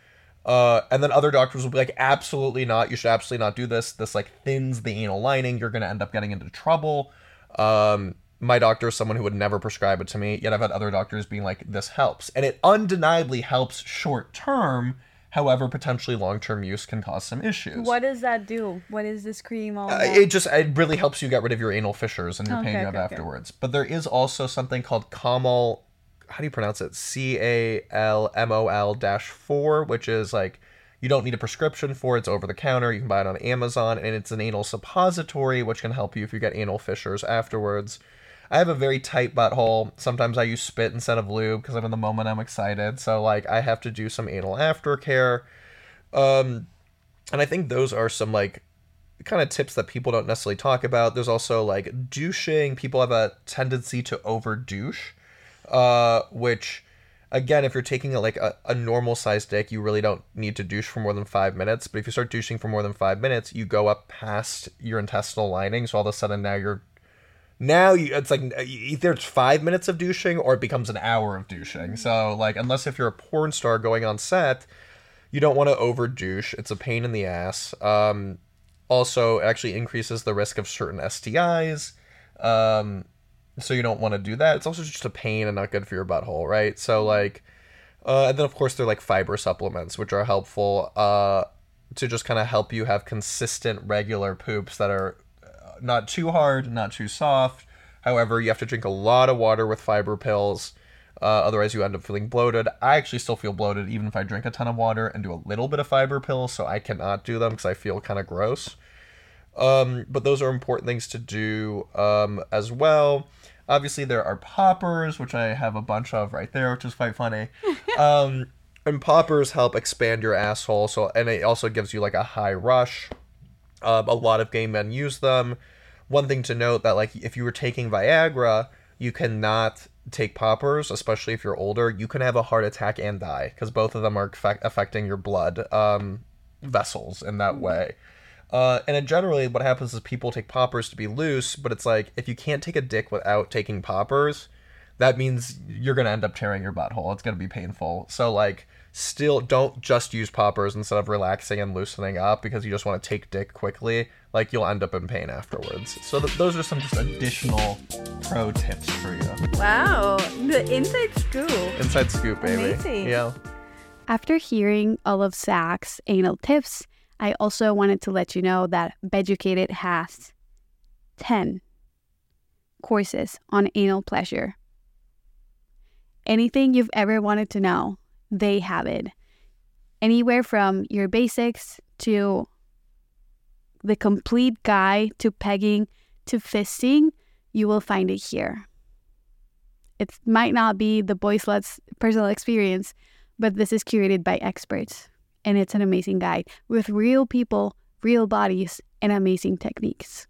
uh, and then other doctors will be like, absolutely not. You should absolutely not do this. This like thins the anal lining. You're gonna end up getting into trouble. Um, my doctor is someone who would never prescribe it to me. Yet I've had other doctors being like, this helps, and it undeniably helps short term However, potentially long-term use can cause some issues. What does that do? What is this cream all Uh, about? it just it really helps you get rid of your anal fissures and your pain you have okay, okay. afterwards. But there is also something called Calmol. How do you pronounce it? C A L M O L dash four, which is like you don't need a prescription for. it. It's over the counter. You can buy it on Amazon, and it's an anal suppository, which can help you if you get anal fissures afterwards. I have a very tight butthole. Sometimes I use spit instead of lube because I'm in the moment I'm excited. So like I have to do some anal aftercare. Um, and I think those are some like kind of tips that people don't necessarily talk about. There's also like douching. People have a tendency to over douche, uh, which again, if you're taking like a, a normal sized dick, you really don't need to douche for more than five minutes. But if you start douching for more than five minutes, you go up past your intestinal lining. So all of a sudden now you're now you, it's like either it's five minutes of douching or it becomes an hour of douching. So like unless if you're a porn star going on set, you don't want to over douche. It's a pain in the ass. Um, also, it actually increases the risk of certain STIs. Um, so you don't want to do that. It's also just a pain and not good for your butthole, right? So like, uh, and then of course they're like fiber supplements, which are helpful uh, to just kind of help you have consistent, regular poops that are uh, not too hard, not too soft. However, you have to drink a lot of water with fiber pills. Uh, otherwise, you end up feeling bloated. I actually still feel bloated even if I drink a ton of water and do a little bit of fiber pills, so I cannot do them because I feel kind of gross. Um, but those are important things to do um, as well. Obviously, there are poppers, which I have a bunch of right there, which is quite funny. um, and poppers help expand your asshole, so and it also gives you like a high rush. Um, a lot of gay men use them. One thing to note that like if you were taking Viagra, you cannot take poppers, especially if you're older. You can have a heart attack and die because both of them are affect- affecting your blood um, vessels in that way. Uh, and then generally, what happens is people take poppers to be loose, but it's like if you can't take a dick without taking poppers, that means you're gonna end up tearing your butthole. It's gonna be painful. So like, still don't just use poppers instead of relaxing and loosening up because you just want to take dick quickly. Like you'll end up in pain afterwards. So th- those are some just additional pro tips for you. Wow, the inside scoop. Inside scoop, baby. Amazing. Yeah. After hearing all of Zach's anal tips, I also wanted to let you know that Beducated has 10 courses on anal pleasure. Anything you've ever wanted to know, they have it. Anywhere from your basics to the complete guide to pegging to fisting, you will find it here. It might not be the boy slut's personal experience, but this is curated by experts and it's an amazing guide with real people, real bodies, and amazing techniques.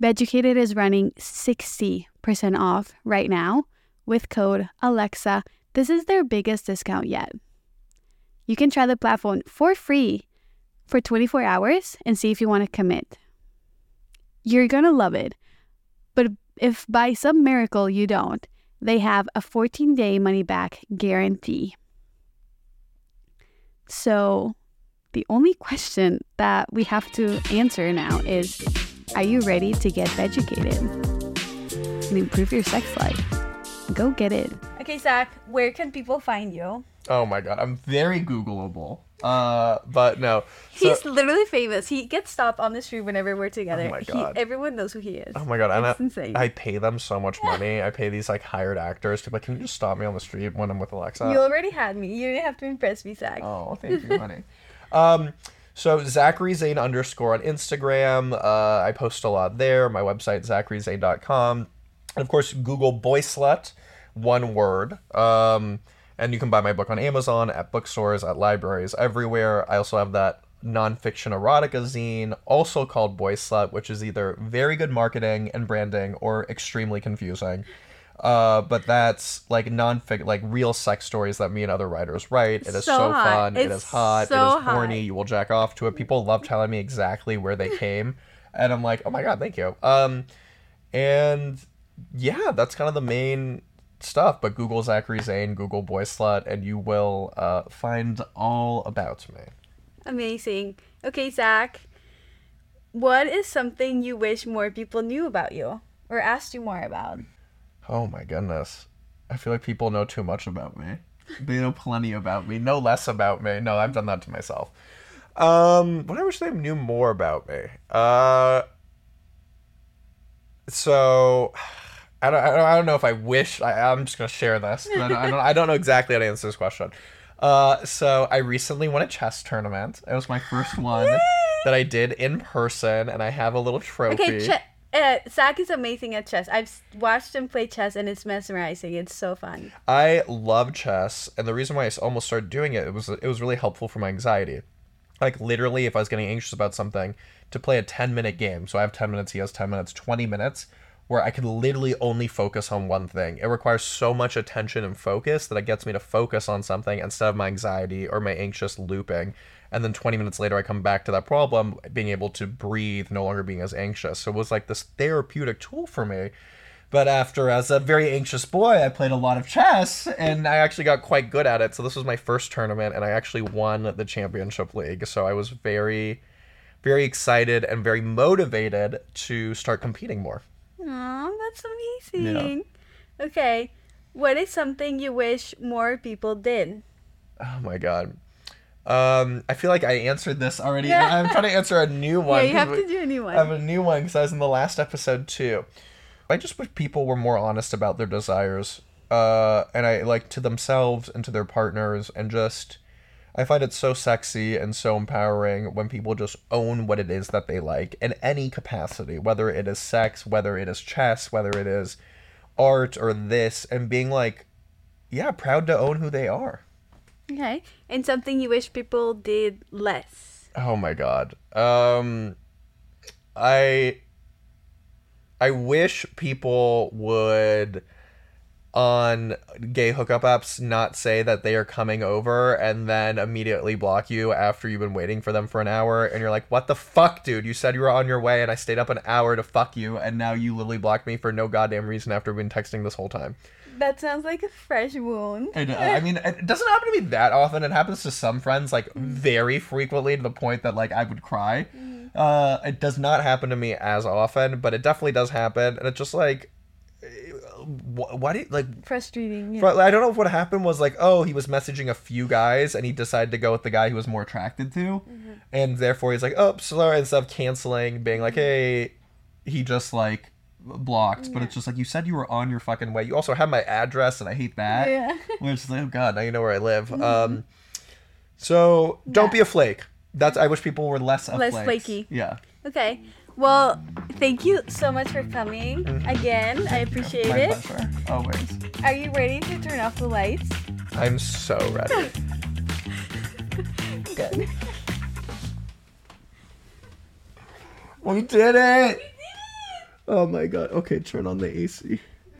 Beducated is running 60% off right now with code Alexa. This is their biggest discount yet. You can try the platform for free for 24 hours and see if you want to commit. You're going to love it. But if by some miracle you don't, they have a 14 day money back guarantee. So, the only question that we have to answer now is Are you ready to get educated and improve your sex life? Go get it. Okay, Zach, where can people find you? Oh my god, I'm very Googleable. Uh, but no. So- He's literally famous. He gets stopped on the street whenever we're together. Oh my He- God. everyone knows who he is. Oh my god, and It's I, insane. I pay them so much money. I pay these like hired actors to be like, can you just stop me on the street when I'm with Alexa? you already had me. You didn't have to impress me, Zach. Oh, thank you, honey. Um, so Zachary Zane underscore on Instagram. Uh, I post a lot there. My website zacharyzane.com. And of course, Google Boy Slut, one word. Um, and you can buy my book on Amazon, at bookstores, at libraries, everywhere. I also have that nonfiction erotica zine, also called Boy Slut, which is either very good marketing and branding or extremely confusing. Uh, but that's like non-fic, like real sex stories that me and other writers write. It is So so, fun. it It's hot. so it is horny. hot. You will jack off to it. People love telling me exactly where they came, and I'm like, oh my god, thank you. Um, and yeah, that's kind of the main stuff. But Google Zachary Zane, Google Boy Slut, and you will uh, find all about me. Amazing. Okay, Zach. What is something you wish more people knew about you or asked you more about? Oh my goodness. I feel like people know too much about me. They know plenty about me. No less about me. No, I've done that to myself. Um, what I wish they knew more about me. Uh, so I don't, I don't, I don't know if I wish. I, I'm just gonna share this. I don't, I don't, I don't know exactly how to answer this question. Uh, so I recently won a chess tournament. It was my first one that I did in person, and I have a little trophy. Okay, che- uh, Zach is amazing at chess. I've watched him play chess and it's mesmerizing. It's so fun. I love chess, and the reason why I almost started doing it, it was it was really helpful for my anxiety. Like literally, if I was getting anxious about something, to play a ten minute game. So I have ten minutes, he has ten minutes, twenty minutes, where I can literally only focus on one thing. It requires so much attention and focus that it gets me to focus on something instead of my anxiety or my anxious looping. And then 20 minutes later, I come back to that problem, being able to breathe, no longer being as anxious. So it was like this therapeutic tool for me. But after, as a very anxious boy, I played a lot of chess and I actually got quite good at it. So this was my first tournament and I actually won the championship league. So I was very, very excited and very motivated to start competing more. Aw, that's amazing. Okay, what is something you wish more people did? Oh my god. Um, I feel like I answered this already. Yeah. I'm trying to answer a new one. yeah, you have we- to do a new one. I have a new one because I was in the last episode too. I just wish people were more honest about their desires, uh, and I like to themselves and to their partners, and just I find it so sexy and so empowering when people just own what it is that they like in any capacity, whether it is sex, whether it is chess, whether it is art or this, and being like, yeah, proud to own who they are. okay, and something you wish people did less. Oh my god. Um I I wish people would on gay hookup apps not say that they are coming over and then immediately block you after you've been waiting for them for an hour and you're like, "What the fuck, dude? You said you were on your way and I stayed up an hour to fuck you and now you literally blocked me for no goddamn reason after we've been texting this whole time." That sounds like a fresh wound. And, uh, I mean, it doesn't happen to me that often. It happens to some friends, like very frequently, to the point that like I would cry. Uh, it does not happen to me as often, but it definitely does happen, and it's just like, wh- why do you, like? Frustrating. Yeah. fr- I don't know if what happened was like, oh, he was messaging a few guys, and he decided to go with the guy he was more attracted to, mm-hmm. and therefore he's like, oh, sorry, instead of canceling, being like, mm-hmm. hey, he just like blocked, but it's just like you said you were on your fucking way. You also have my address, and I hate that. Yeah. Where it's like, oh god, now you know where I live. Mm-hmm. Um, so don't be a flake. That's I wish people were less of Less flakes. flaky. Yeah, Okay. Well, thank you so much for coming mm-hmm. again. I appreciate my it. pleasure. Always. Are you ready to turn off the lights? I'm so ready. Good. we did it. Oh my god. Okay, turn on the AC.